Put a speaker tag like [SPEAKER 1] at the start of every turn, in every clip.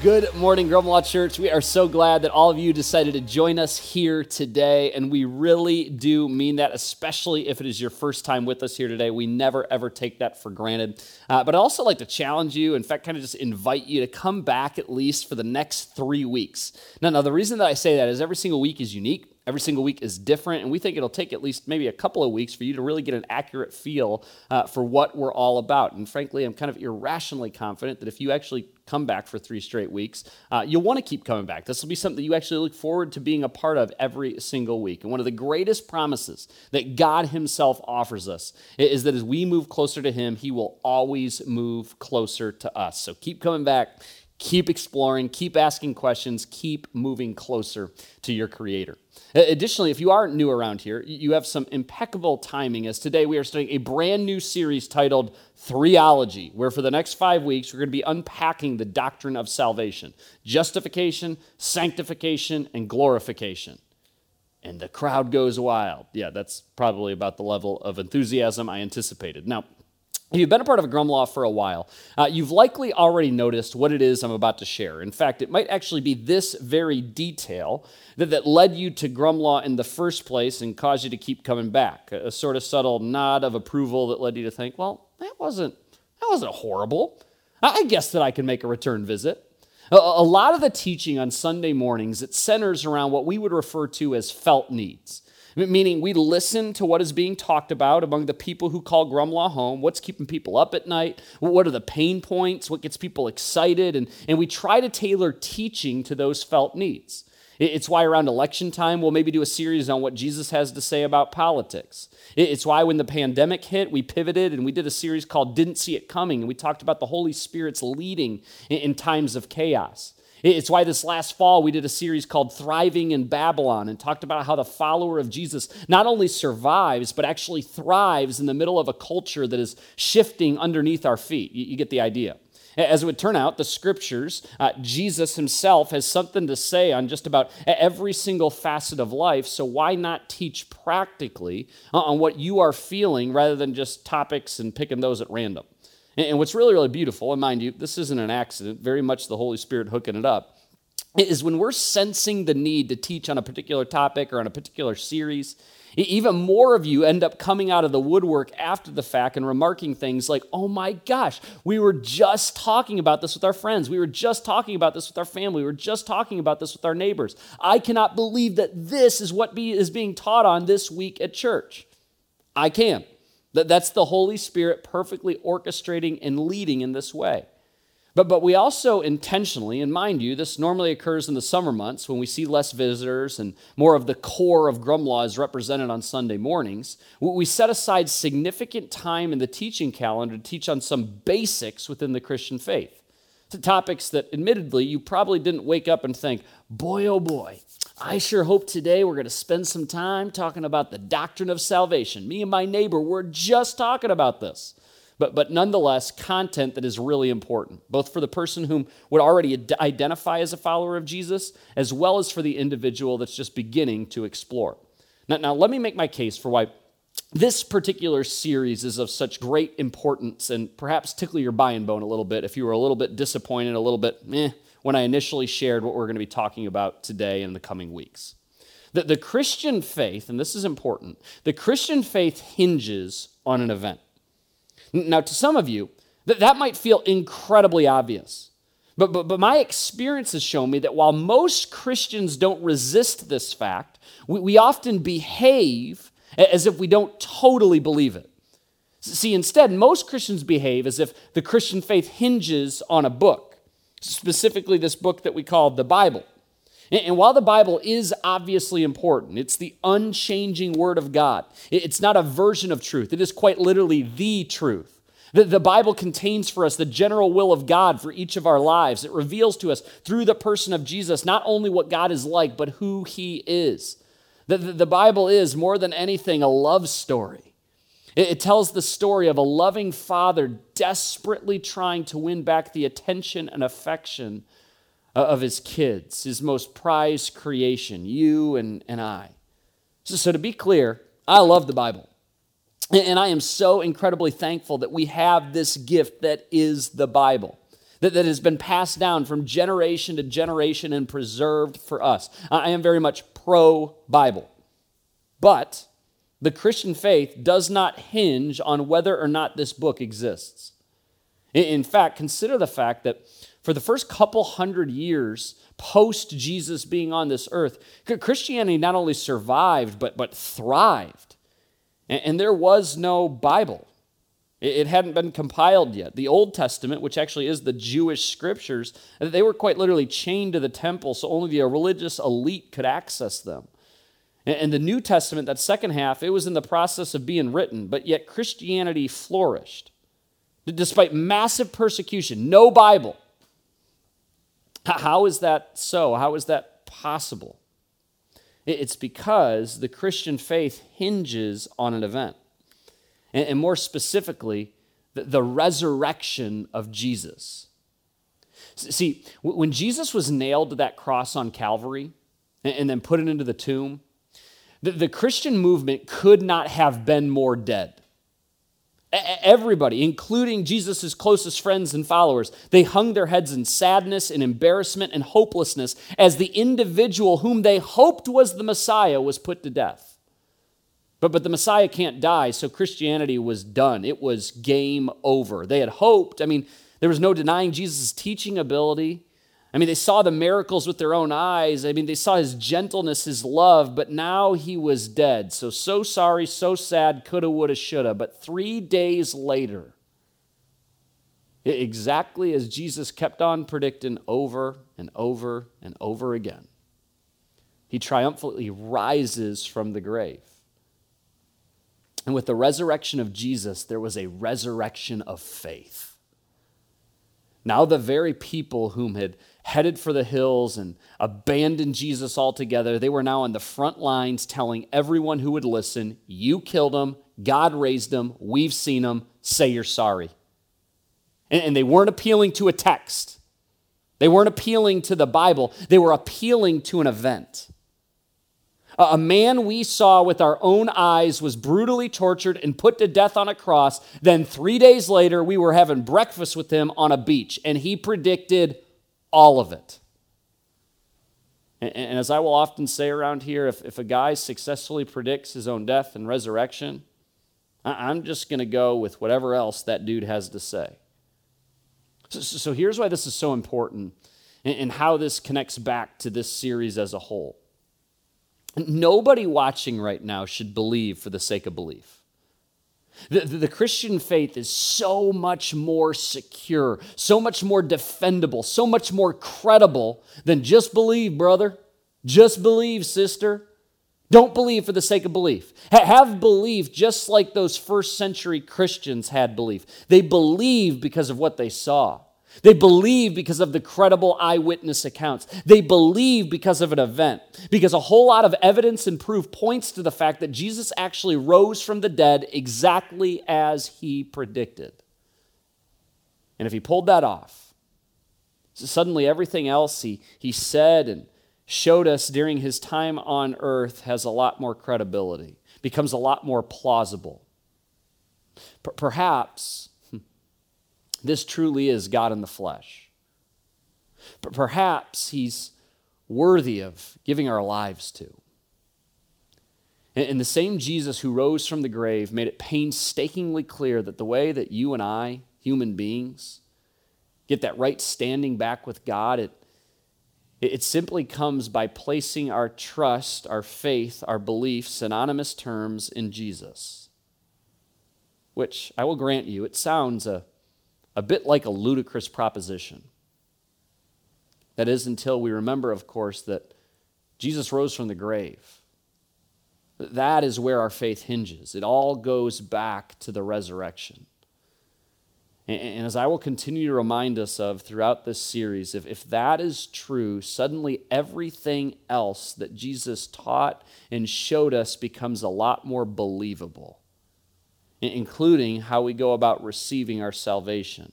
[SPEAKER 1] Good morning, Grumlaw Church. We are so glad that all of you decided to join us here today, and we really do mean that, especially if it is your first time with us here today. We never, ever take that for granted. Uh, but I'd also like to challenge you, in fact, kind of just invite you to come back at least for the next three weeks. Now, now the reason that I say that is every single week is unique. Every single week is different, and we think it'll take at least maybe a couple of weeks for you to really get an accurate feel uh, for what we're all about. And frankly, I'm kind of irrationally confident that if you actually come back for three straight weeks, uh, you'll want to keep coming back. This will be something you actually look forward to being a part of every single week. And one of the greatest promises that God Himself offers us is that as we move closer to Him, He will always move closer to us. So keep coming back. Keep exploring, keep asking questions, keep moving closer to your Creator. Additionally, if you are new around here, you have some impeccable timing as today we are starting a brand new series titled Threeology, where for the next five weeks we're going to be unpacking the doctrine of salvation justification, sanctification, and glorification. And the crowd goes wild. Yeah, that's probably about the level of enthusiasm I anticipated. Now, if you've been a part of a Grumlaw for a while, uh, you've likely already noticed what it is I'm about to share. In fact, it might actually be this very detail that, that led you to Grumlaw in the first place and caused you to keep coming back. A, a sort of subtle nod of approval that led you to think, well, that wasn't, that wasn't horrible. I guess that I can make a return visit. A lot of the teaching on Sunday mornings, it centers around what we would refer to as felt needs meaning we listen to what is being talked about among the people who call Grumlaw home, what's keeping people up at night, what are the pain points, what gets people excited, and, and we try to tailor teaching to those felt needs. It's why around election time, we'll maybe do a series on what Jesus has to say about politics. It's why when the pandemic hit, we pivoted and we did a series called Didn't See It Coming, and we talked about the Holy Spirit's leading in times of chaos. It's why this last fall we did a series called Thriving in Babylon and talked about how the follower of Jesus not only survives, but actually thrives in the middle of a culture that is shifting underneath our feet. You, get the idea. As it would turn out, the scriptures, uh, Jesus himself has something to say on just about every single facet of life. So why not teach practically on what you are feeling rather than just topics and picking those at random? And what's really, really beautiful, and mind you, this isn't an accident, very much the Holy Spirit hooking it up, is when we're sensing the need to teach on a particular topic or on a particular series, even more of you end up coming out of the woodwork after the fact and remarking things like, oh my gosh, we were just talking about this with our friends. We were just talking about this with our family. We were just talking about this with our neighbors. I cannot believe that this is what be, is being taught on this week at church. I can. That's the Holy Spirit perfectly orchestrating and leading in this way. But, but we also intentionally, and mind you, this normally occurs in the summer months when we see less visitors and more of the core of Grumlaw is represented on Sunday mornings. We set aside significant time in the teaching calendar to teach on some basics within the Christian faith. To topics that, admittedly, you probably didn't wake up and think, boy, oh boy, I sure hope today we're going to spend some time talking about the doctrine of salvation. Me and my neighbor, we're just talking about this. But, but nonetheless, content that is really important, both for the person whom would already identify as a follower of Jesus, as well as for the individual that's just beginning to explore. Now, now let me make my case for why this particular series is of such great importance and perhaps tickle your buying bone a little bit if you were a little bit disappointed, a little bit meh when I initially shared what we're going to be talking about today in the coming weeks. The, the Christian faith, and this is important, the Christian faith hinges on an event. Now, to some of you, that, that might feel incredibly obvious. But, but, but my experience has shown me that while most Christians don't resist this fact, we, we often behave as if we don't totally believe it. See, instead, most Christians behave as if the Christian faith hinges on a book specifically this book that we call the Bible. And while the Bible is obviously important, it's the unchanging Word of God. It's not a version of truth, it is quite literally the truth. The, Bible contains for us the general will of God for each of our lives. It reveals to us through the person of Jesus not only what God is like, but who He is. The, the, the Bible is, more than anything, a love story. It, it tells the story of a loving father desperately trying to win back the attention and affection uh, of his kids, his most prized creation, you and, and I. So, so, to be clear, I love the Bible. And I am so incredibly thankful that we have this gift that is the Bible, that, that has been passed down from generation to generation and preserved for us. I am very much pro Bible. But the Christian faith does not hinge on whether or not this book exists. In fact, consider the fact that for the first couple hundred years post Jesus being on this earth, Christianity not only survived, but, but thrived. And, and there was no Bible. It, hadn't been compiled yet. The Old Testament, which actually is the Jewish scriptures, they were quite literally chained to the temple, so only the religious elite could access them. And the New Testament, that second half, it was in the process of being written, but yet Christianity flourished. Despite massive persecution, no Bible. How is that so? How is that possible? It's because the Christian faith hinges on an event. And more specifically, the resurrection of Jesus. See, when Jesus was nailed to that cross on Calvary and then put it into the tomb, the Christian movement could not have been more dead. Everybody, including Jesus' closest friends and followers, they hung their heads in sadness and embarrassment and hopelessness as the individual whom they hoped was the Messiah was put to death. But, but the Messiah can't die, so Christianity was done. It was game over. They had hoped. I mean, there was no denying Jesus' teaching ability. I mean, they saw the miracles with their own eyes. I mean, they saw his gentleness, his love, but now he was dead. So, so sorry, so sad, coulda, woulda, shoulda. But three days later, exactly as Jesus kept on predicting over and over and over again, he triumphantly rises from the grave. And with the resurrection of Jesus, there was a resurrection of faith. Now, the very people whom had headed for the hills and abandoned Jesus altogether. They were now on the front lines telling everyone who would listen, You killed him, God raised him, we've seen him, say you're sorry. And, and they weren't appealing to a text, they weren't appealing to the Bible, they were appealing to an event. A man we saw with our own eyes was brutally tortured and put to death on a cross. Then, three days later, we were having breakfast with him on a beach, and he predicted all of it. And, as I will often say around here, if, if a guy successfully predicts his own death and resurrection, I'm just going to go with whatever else that dude has to say. So, so here's why this is so important and how this connects back to this series as a whole. Nobody watching right now should believe for the sake of belief. The, the, Christian faith is so much more secure, so much more defendable, so much more credible than just believe, brother. Just believe, sister. Don't believe for the sake of belief. have belief just like those first century Christians had belief. They believed because of what they saw. They believe because of the credible eyewitness accounts. They believe because of an event, because a whole lot of evidence and proof points to the fact that Jesus actually rose from the dead exactly as he predicted. And if he pulled that off, suddenly everything else he, he said and showed us during his time on earth has a lot more credibility, becomes a lot more plausible. P- perhaps this truly is God in the flesh. But perhaps He's worthy of giving our lives to. And the same Jesus who rose from the grave made it painstakingly clear that the way that you and I, human beings, get that right standing back with God, it, it simply comes by placing our trust, our faith, our beliefs, synonymous terms in Jesus. Which I will grant you, it sounds a a bit like a ludicrous proposition. That is, until we remember, of course, that Jesus rose from the grave. That is where our faith hinges. It all goes back to the resurrection. And as I will continue to remind us of throughout this series, if, if that is true, suddenly everything else that Jesus taught and showed us becomes a lot more believable, including how we go about receiving our salvation,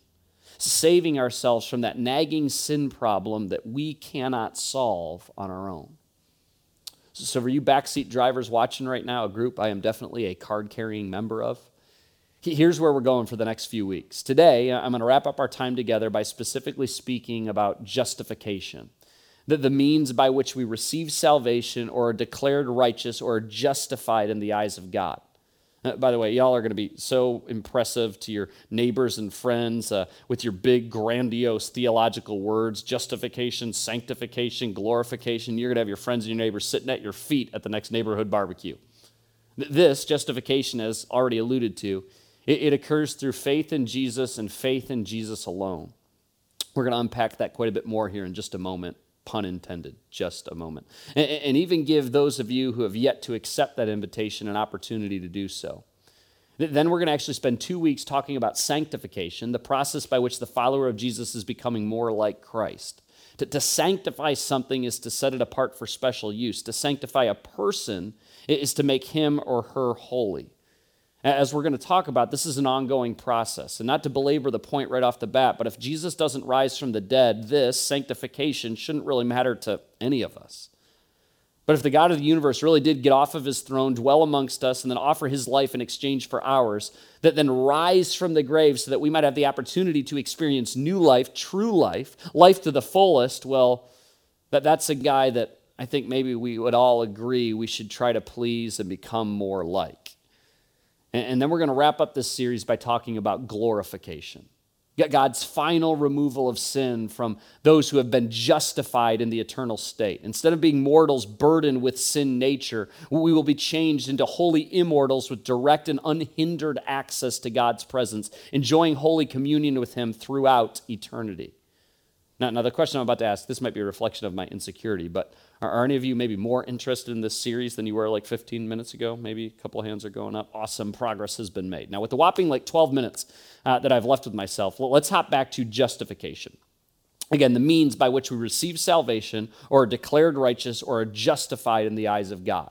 [SPEAKER 1] saving ourselves from that nagging sin problem that we cannot solve on our own. So, for you backseat drivers watching right now, a group I am definitely a card carrying member of, Here's where we're going for the next few weeks. Today, I'm going to wrap up our time together by specifically speaking about justification that the means by which we receive salvation or are declared righteous or are justified in the eyes of God. Uh, by the way, y'all are going to be so impressive to your neighbors and friends uh, with your big, grandiose theological words justification, sanctification, glorification. You're going to have your friends and your neighbors sitting at your feet at the next neighborhood barbecue. This, justification, as already alluded to, it, it occurs through faith in Jesus and faith in Jesus alone. We're going to unpack that quite a bit more here in just a moment pun intended, just a moment. And, and, even give those of you who have yet to accept that invitation an opportunity to do so. Then we're going to actually spend two weeks talking about sanctification, the process by which the follower of Jesus is becoming more like Christ. To, to sanctify something is to set it apart for special use. To sanctify a person is to make him or her holy. As we're going to talk about, this is an ongoing process. And not to belabor the point right off the bat, but if Jesus doesn't rise from the dead, this sanctification shouldn't really matter to any of us. But if the God of the universe really did get off of his throne, dwell amongst us, and then offer his life in exchange for ours, that then rise from the grave so that we might have the opportunity to experience new life, true life, life to the fullest, well, that, that's a guy that I think maybe we would all agree we should try to please and become more like. And then we're going to wrap up this series by talking about glorification. God's final removal of sin from those who have been justified in the eternal state. Instead of being mortals burdened with sin nature, we will be changed into holy immortals with direct and unhindered access to God's presence, enjoying holy communion with Him throughout eternity. Now, now the question I'm about to ask, this might be a reflection of my insecurity, but are, are, any of you maybe more interested in this series than you were like 15 minutes ago? Maybe a couple hands are going up. Awesome progress has been made. Now, with the whopping like 12 minutes uh, that I've left with myself, let's hop back to justification. Again, the means by which we receive salvation or are declared righteous or are justified in the eyes of God.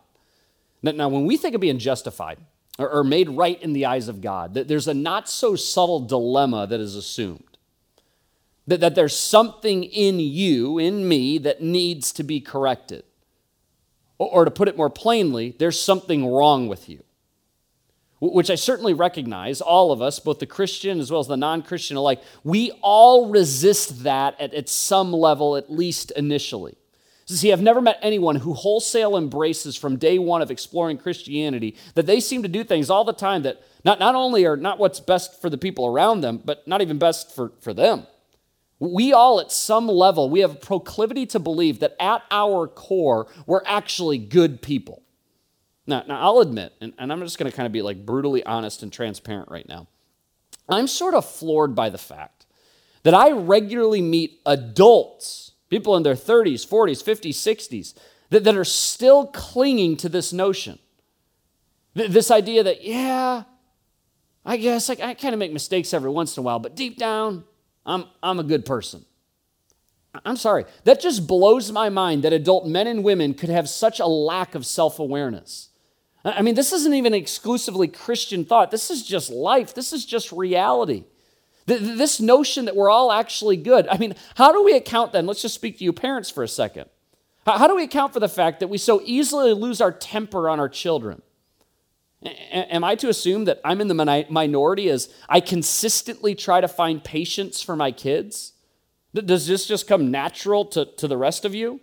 [SPEAKER 1] Now, when we think of being justified or made right in the eyes of God, there's a not so subtle dilemma that is assumed. That, that there's something in you, in me, that needs to be corrected. Or, or to put it more plainly, there's something wrong with you. Which I certainly recognize, all of us, both the Christian as well as the non Christian alike, we all resist that at, at some level, at least initially. See, I've never met anyone who wholesale embraces from day one of exploring Christianity that they seem to do things all the time that not, not only are not what's best for the people around them, but not even best for, for them. We all, at some level, we have a proclivity to believe that at our core, we're actually good people. Now, now I'll admit, and, and I'm just going to kind of be like brutally honest and transparent right now. I'm sort of floored by the fact that I regularly meet adults, people in their 30s, 40s, 50s, 60s, that, that are still clinging to this notion. This idea that, yeah, I guess I, I kind of make mistakes every once in a while, but deep down, I'm, I'm a good person. I'm sorry. That just blows my mind that adult men and women could have such a lack of self awareness. I mean, this isn't even exclusively Christian thought. This is just life. This is just reality. This notion that we're all actually good. I mean, how do we account then? Let's just speak to you parents for a second. How do we account for the fact that we so easily lose our temper on our children? Am I to assume that I'm in the minority as I consistently try to find patience for my kids? Does this just come natural to, to the rest of you?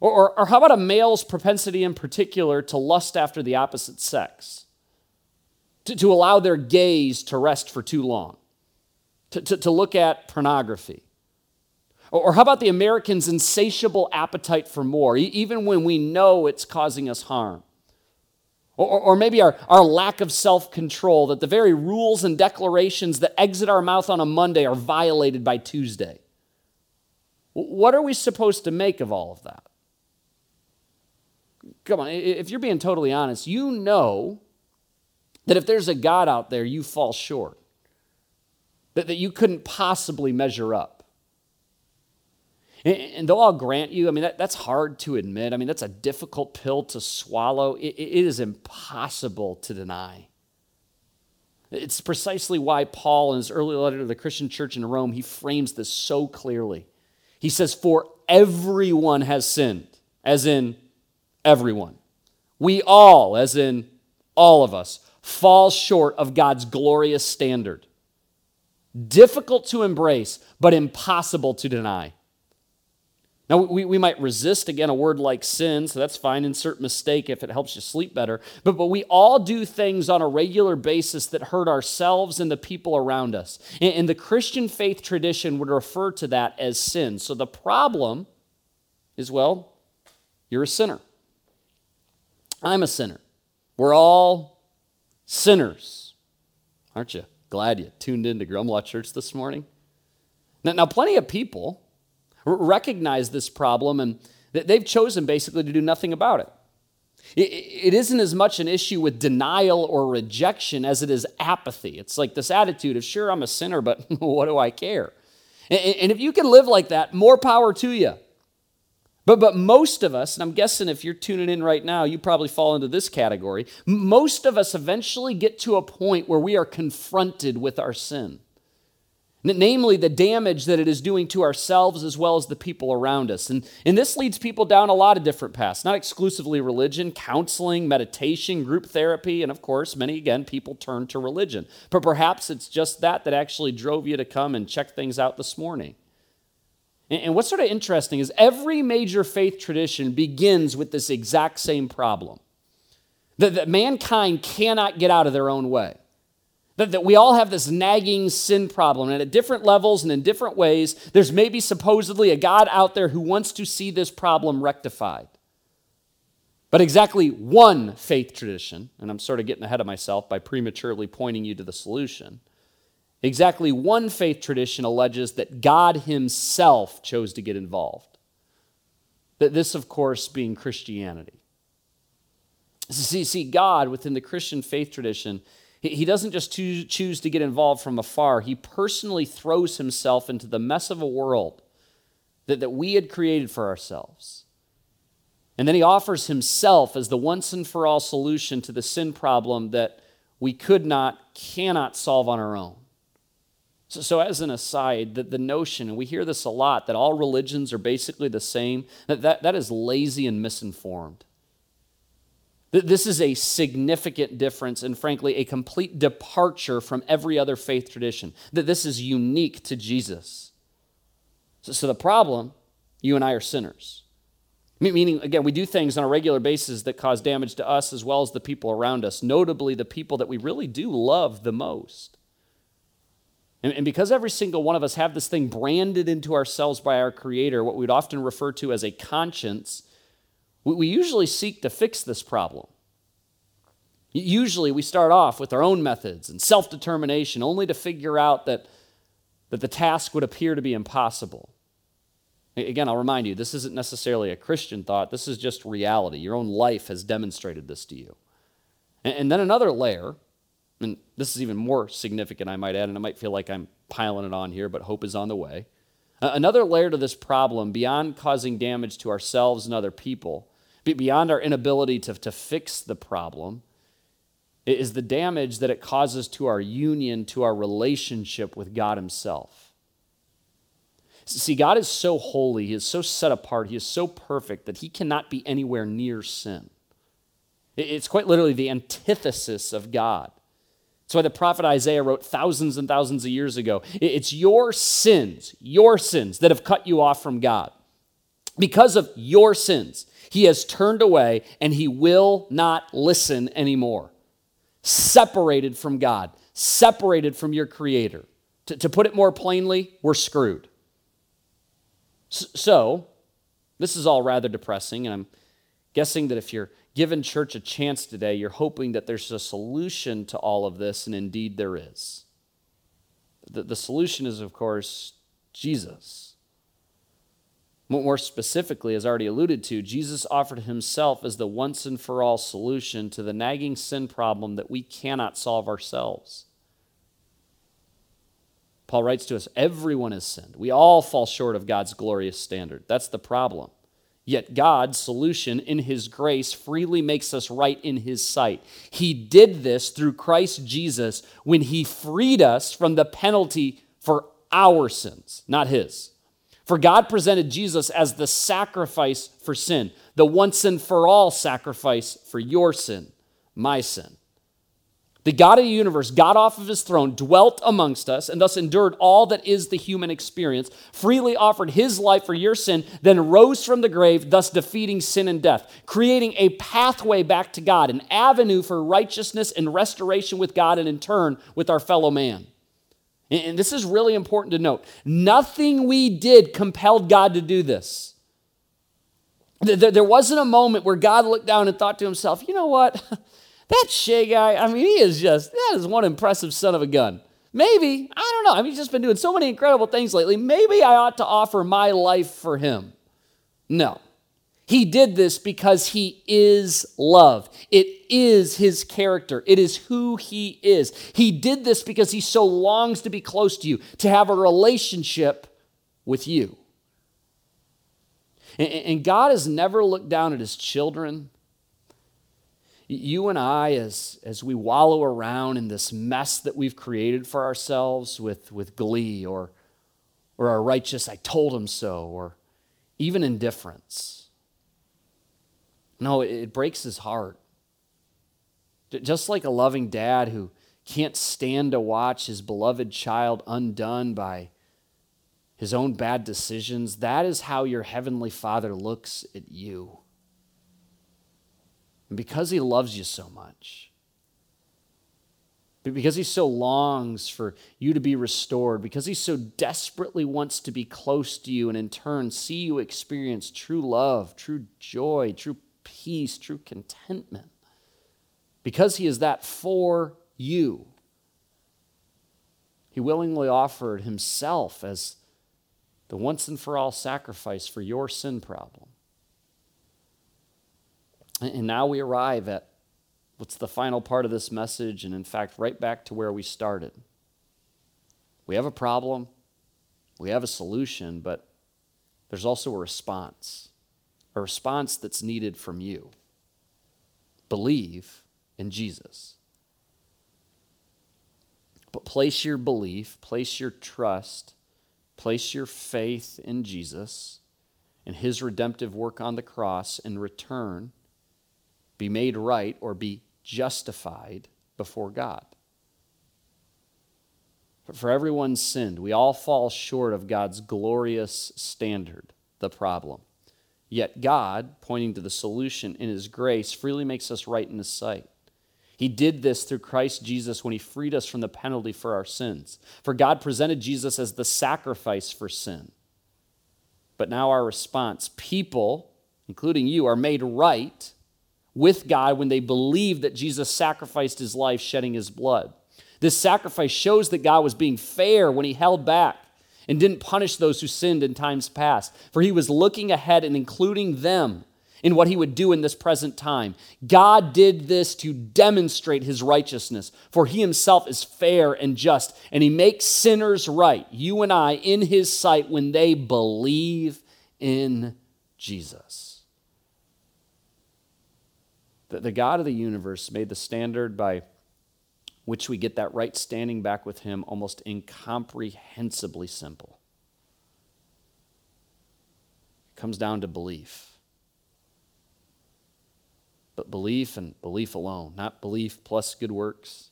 [SPEAKER 1] Or, or, or how about a male's propensity in particular to lust after the opposite sex? To, to allow their gaze to rest for too long? To, to, to look at pornography? Or, or how about the American's insatiable appetite for more, even when we know it's causing us harm? Or, or maybe our, our lack of self control, that the very rules and declarations that exit our mouth on a Monday are violated by Tuesday. What are we supposed to make of all of that? Come on, if you're being totally honest, you know that if there's a God out there, you fall short. that, that you couldn't possibly measure up. And, though I'll grant you, I mean, that, that's hard to admit. I mean, that's a difficult pill to swallow. it, it is impossible to deny. It's precisely why Paul, in his early letter to the Christian church in Rome, he frames this so clearly. He says, For everyone has sinned, as in everyone. We all, as in all of us, fall short of God's glorious standard. Difficult to embrace, but impossible to deny. Now, we, we might resist, again, a word like sin, so that's fine. Insert mistake if it helps you sleep better. But, but we all do things on a regular basis that hurt ourselves and the people around us. And, and the Christian faith tradition would refer to that as sin. So the problem is well, you're a sinner. I'm a sinner. We're all sinners. Aren't you glad you tuned into Grumlaw Church this morning? Now, now plenty of people recognize this problem and they've chosen basically to do nothing about it. It isn't as much an issue with denial or rejection as it is apathy. It's like this attitude of, sure, I'm a sinner, but what do I care? And if you can live like that, more power to you. But, but most of us, and I'm guessing if you're tuning in right now, you probably fall into this category. Most of us eventually get to a point where we are confronted with our sin namely the damage that it is doing to ourselves as well as the people around us. And, and this leads people down a lot of different paths, not exclusively religion, counseling, meditation, group therapy, and of course, many again, people turn to religion. But perhaps it's just that that actually drove you to come and check things out this morning. And, and what's sort of interesting is every major faith tradition begins with this exact same problem that, that mankind cannot get out of their own way. That, that we all have this nagging sin problem, and at different levels and in different ways, there's maybe supposedly a God out there who wants to see this problem rectified. But exactly one faith tradition, and I'm sort of getting ahead of myself by prematurely pointing you to the solution, exactly one faith tradition alleges that God Himself chose to get involved. That this, of course, being Christianity. See, see, God within the Christian faith tradition he doesn't just choose to get involved from afar, he personally throws himself into the mess of a world that, that we had created for ourselves. And then he offers himself as the once and for all solution to the sin problem that we could not, cannot solve on our own. So, so as an aside, that the notion, and we hear this a lot, that all religions are basically the same, that, that, that is lazy and misinformed. That this is a significant difference and, frankly, a complete departure from every other faith tradition. That this is unique to Jesus. So, so, the problem, you and I are sinners. Meaning, again, we do things on a regular basis that cause damage to us as well as the people around us, notably the people that we really do love the most. And, and because every single one of us have this thing branded into ourselves by our Creator, what we'd often refer to as a conscience, we usually seek to fix this problem. Usually, we start off with our own methods and self determination, only to figure out that, that the task would appear to be impossible. Again, I'll remind you, this isn't necessarily a Christian thought, this is just reality. Your own life has demonstrated this to you. And, and then another layer, and this is even more significant, I might add, and I might feel like I'm piling it on here, but hope is on the way. Another layer to this problem, beyond causing damage to ourselves and other people, beyond our inability to, to fix the problem, is the damage that it causes to our union, to our relationship with God Himself. See, God is so holy, He is so set apart, He is so perfect that He cannot be anywhere near sin. It's quite literally the antithesis of God. That's why the prophet Isaiah wrote thousands and thousands of years ago. It's your sins, your sins, that have cut you off from God. Because of your sins, he has turned away and he will not listen anymore. Separated from God, separated from your Creator. To, to put it more plainly, we're screwed. So, this is all rather depressing, and I'm guessing that if you're given church a chance today, you're hoping that there's a solution to all of this, and indeed there is. The, the solution is, of course, Jesus. More specifically, as already alluded to, Jesus offered himself as the once and for all solution to the nagging sin problem that we cannot solve ourselves. Paul writes to us everyone has sinned. We all fall short of God's glorious standard. That's the problem. Yet God's solution in His grace freely makes us right in His sight. He did this through Christ Jesus when He freed us from the penalty for our sins, not His. For God presented Jesus as the sacrifice for sin, the once and for all sacrifice for your sin, my sin. The God of the universe got off of his throne, dwelt amongst us, and thus endured all that is the human experience, freely offered his life for your sin, then rose from the grave, thus defeating sin and death, creating a pathway back to God, an avenue for righteousness and restoration with God, and in turn with our fellow man. And this is really important to note. Nothing we did compelled God to do this. There wasn't a moment where God looked down and thought to himself, you know what? That Shea guy, I mean, he is just, that is one impressive son of a gun. Maybe, I don't know. I mean, he's just been doing so many incredible things lately. Maybe I ought to offer my life for him. No. He did this because he is love. It is his character. It is who he is. He did this because he so longs to be close to you, to have a relationship with you. And God has never looked down at his children you and I, as, as we wallow around in this mess that we've created for ourselves with, with glee or, or our righteous, I told him so, or even indifference. No, it, breaks his heart. Just like a loving dad who can't stand to watch his beloved child undone by his own bad decisions, that is how your heavenly father looks at you. And because he loves you so much, because he so longs for you to be restored, because he so desperately wants to be close to you and in turn see you experience true love, true joy, true peace, true contentment, because he is that for you, he willingly offered himself as the once and for all sacrifice for your sin problem. And now we arrive at what's the final part of this message, and in fact, right back to where we started. We have a problem, we have a solution, but there's also a response, a response that's needed from you. Believe in Jesus. But place your belief, place your trust, place your faith in Jesus and his redemptive work on the cross in return be made right, or be justified before God. But For everyone sinned. We all fall short of God's glorious standard, the problem. Yet God, pointing to the solution in His grace, freely makes us right in His sight. He did this through Christ Jesus when He freed us from the penalty for our sins. For God presented Jesus as the sacrifice for sin. But now our response people, including you, are made right with God when they believe that Jesus sacrificed his life, shedding his blood. This sacrifice shows that God was being fair when he held back and didn't punish those who sinned in times past, for he was looking ahead and including them in what he would do in this present time. God did this to demonstrate his righteousness, for he himself is fair and just, and he makes sinners right, you and I, in his sight when they believe in Jesus. The, the God of the universe made the standard by which we get that right standing back with Him almost incomprehensibly simple. It comes down to belief. But belief and belief alone, not belief plus good works,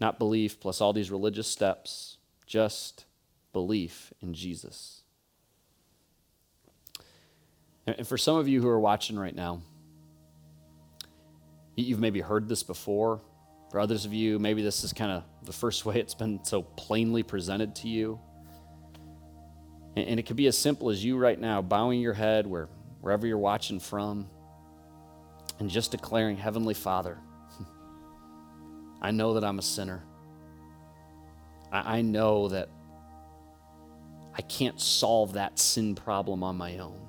[SPEAKER 1] not belief plus all these religious steps, just belief in Jesus. And for some of you who are watching right now, You've maybe heard this before. For others of you, maybe this is kind of the first way it's been so plainly presented to you. And it could be as simple as you right now bowing your head where, wherever you're watching from and just declaring, Heavenly Father, I know that I'm a sinner. I, I know that I can't solve that sin problem on my own.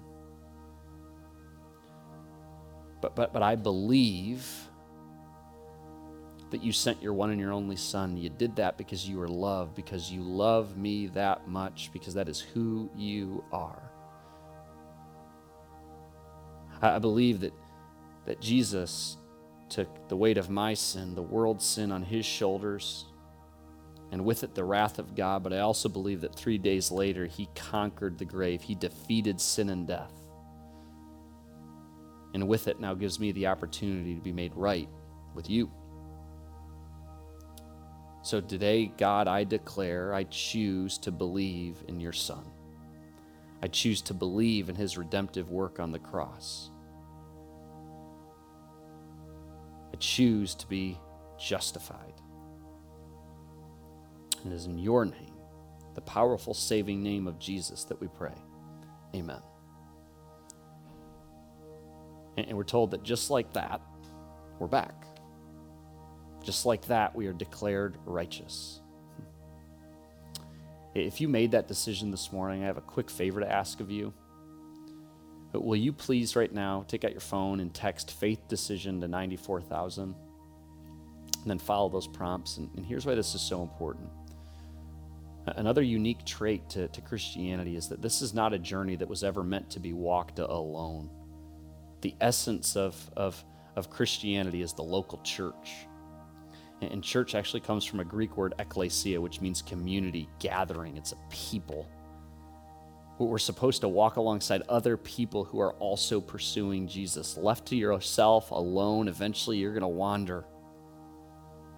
[SPEAKER 1] But, but, but I believe that you sent your one and your only Son. You did that because you are loved, because you love me that much, because that is who you are. I believe that, that Jesus took the weight of my sin, the world's sin, on his shoulders, and with it the wrath of God. But I also believe that three days later, he conquered the grave, he defeated sin and death. And with it now gives me the opportunity to be made right with you. So today, God, I declare, I choose to believe in your Son. I choose to believe in his redemptive work on the cross. I choose to be justified. And it is in your name, the powerful saving name of Jesus, that we pray. Amen. And we're told that just like that, we're back. Just like that, we are declared righteous. If you made that decision this morning, I have a quick favor to ask of you. But will you please, right now, take out your phone and text faith decision to 94,000? And then follow those prompts. And, and, here's why this is so important. Another unique trait to, to Christianity is that this is not a journey that was ever meant to be walked alone. The essence of, of, of Christianity is the local church. And church actually comes from a Greek word ekklesia, which means community, gathering. It's a people. We're supposed to walk alongside other people who are also pursuing Jesus. Left to yourself, alone, eventually you're going to wander.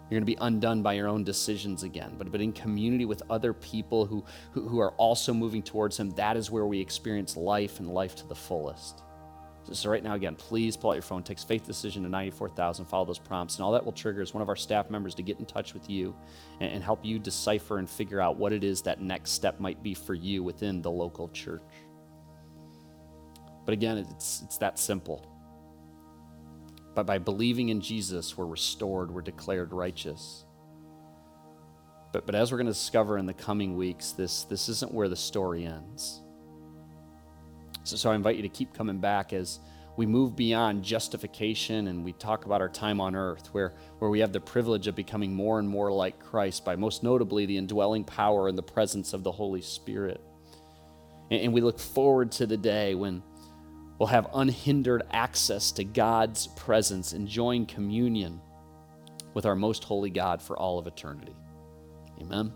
[SPEAKER 1] You're going to be undone by your own decisions again. But, but in community with other people who, who, who are also moving towards Him, that is where we experience life and life to the fullest. So, right now, again, please pull out your phone, text faith decision to 94,000, follow those prompts, and all that will trigger is one of our staff members to get in touch with you and, and help you decipher and figure out what it is that next step might be for you within the local church. But again, it's, it's that simple. But by believing in Jesus, we're restored, we're declared righteous. But, but as we're going to discover in the coming weeks, this, this isn't where the story ends. So, so I invite you to keep coming back as we move beyond justification and we talk about our time on earth, where, where we have the privilege of becoming more and more like Christ by most notably the indwelling power and the presence of the Holy Spirit. And, and we look forward to the day when we'll have unhindered access to God's presence, enjoying communion with our most holy God for all of eternity. Amen.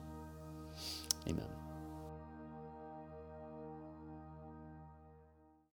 [SPEAKER 1] Amen.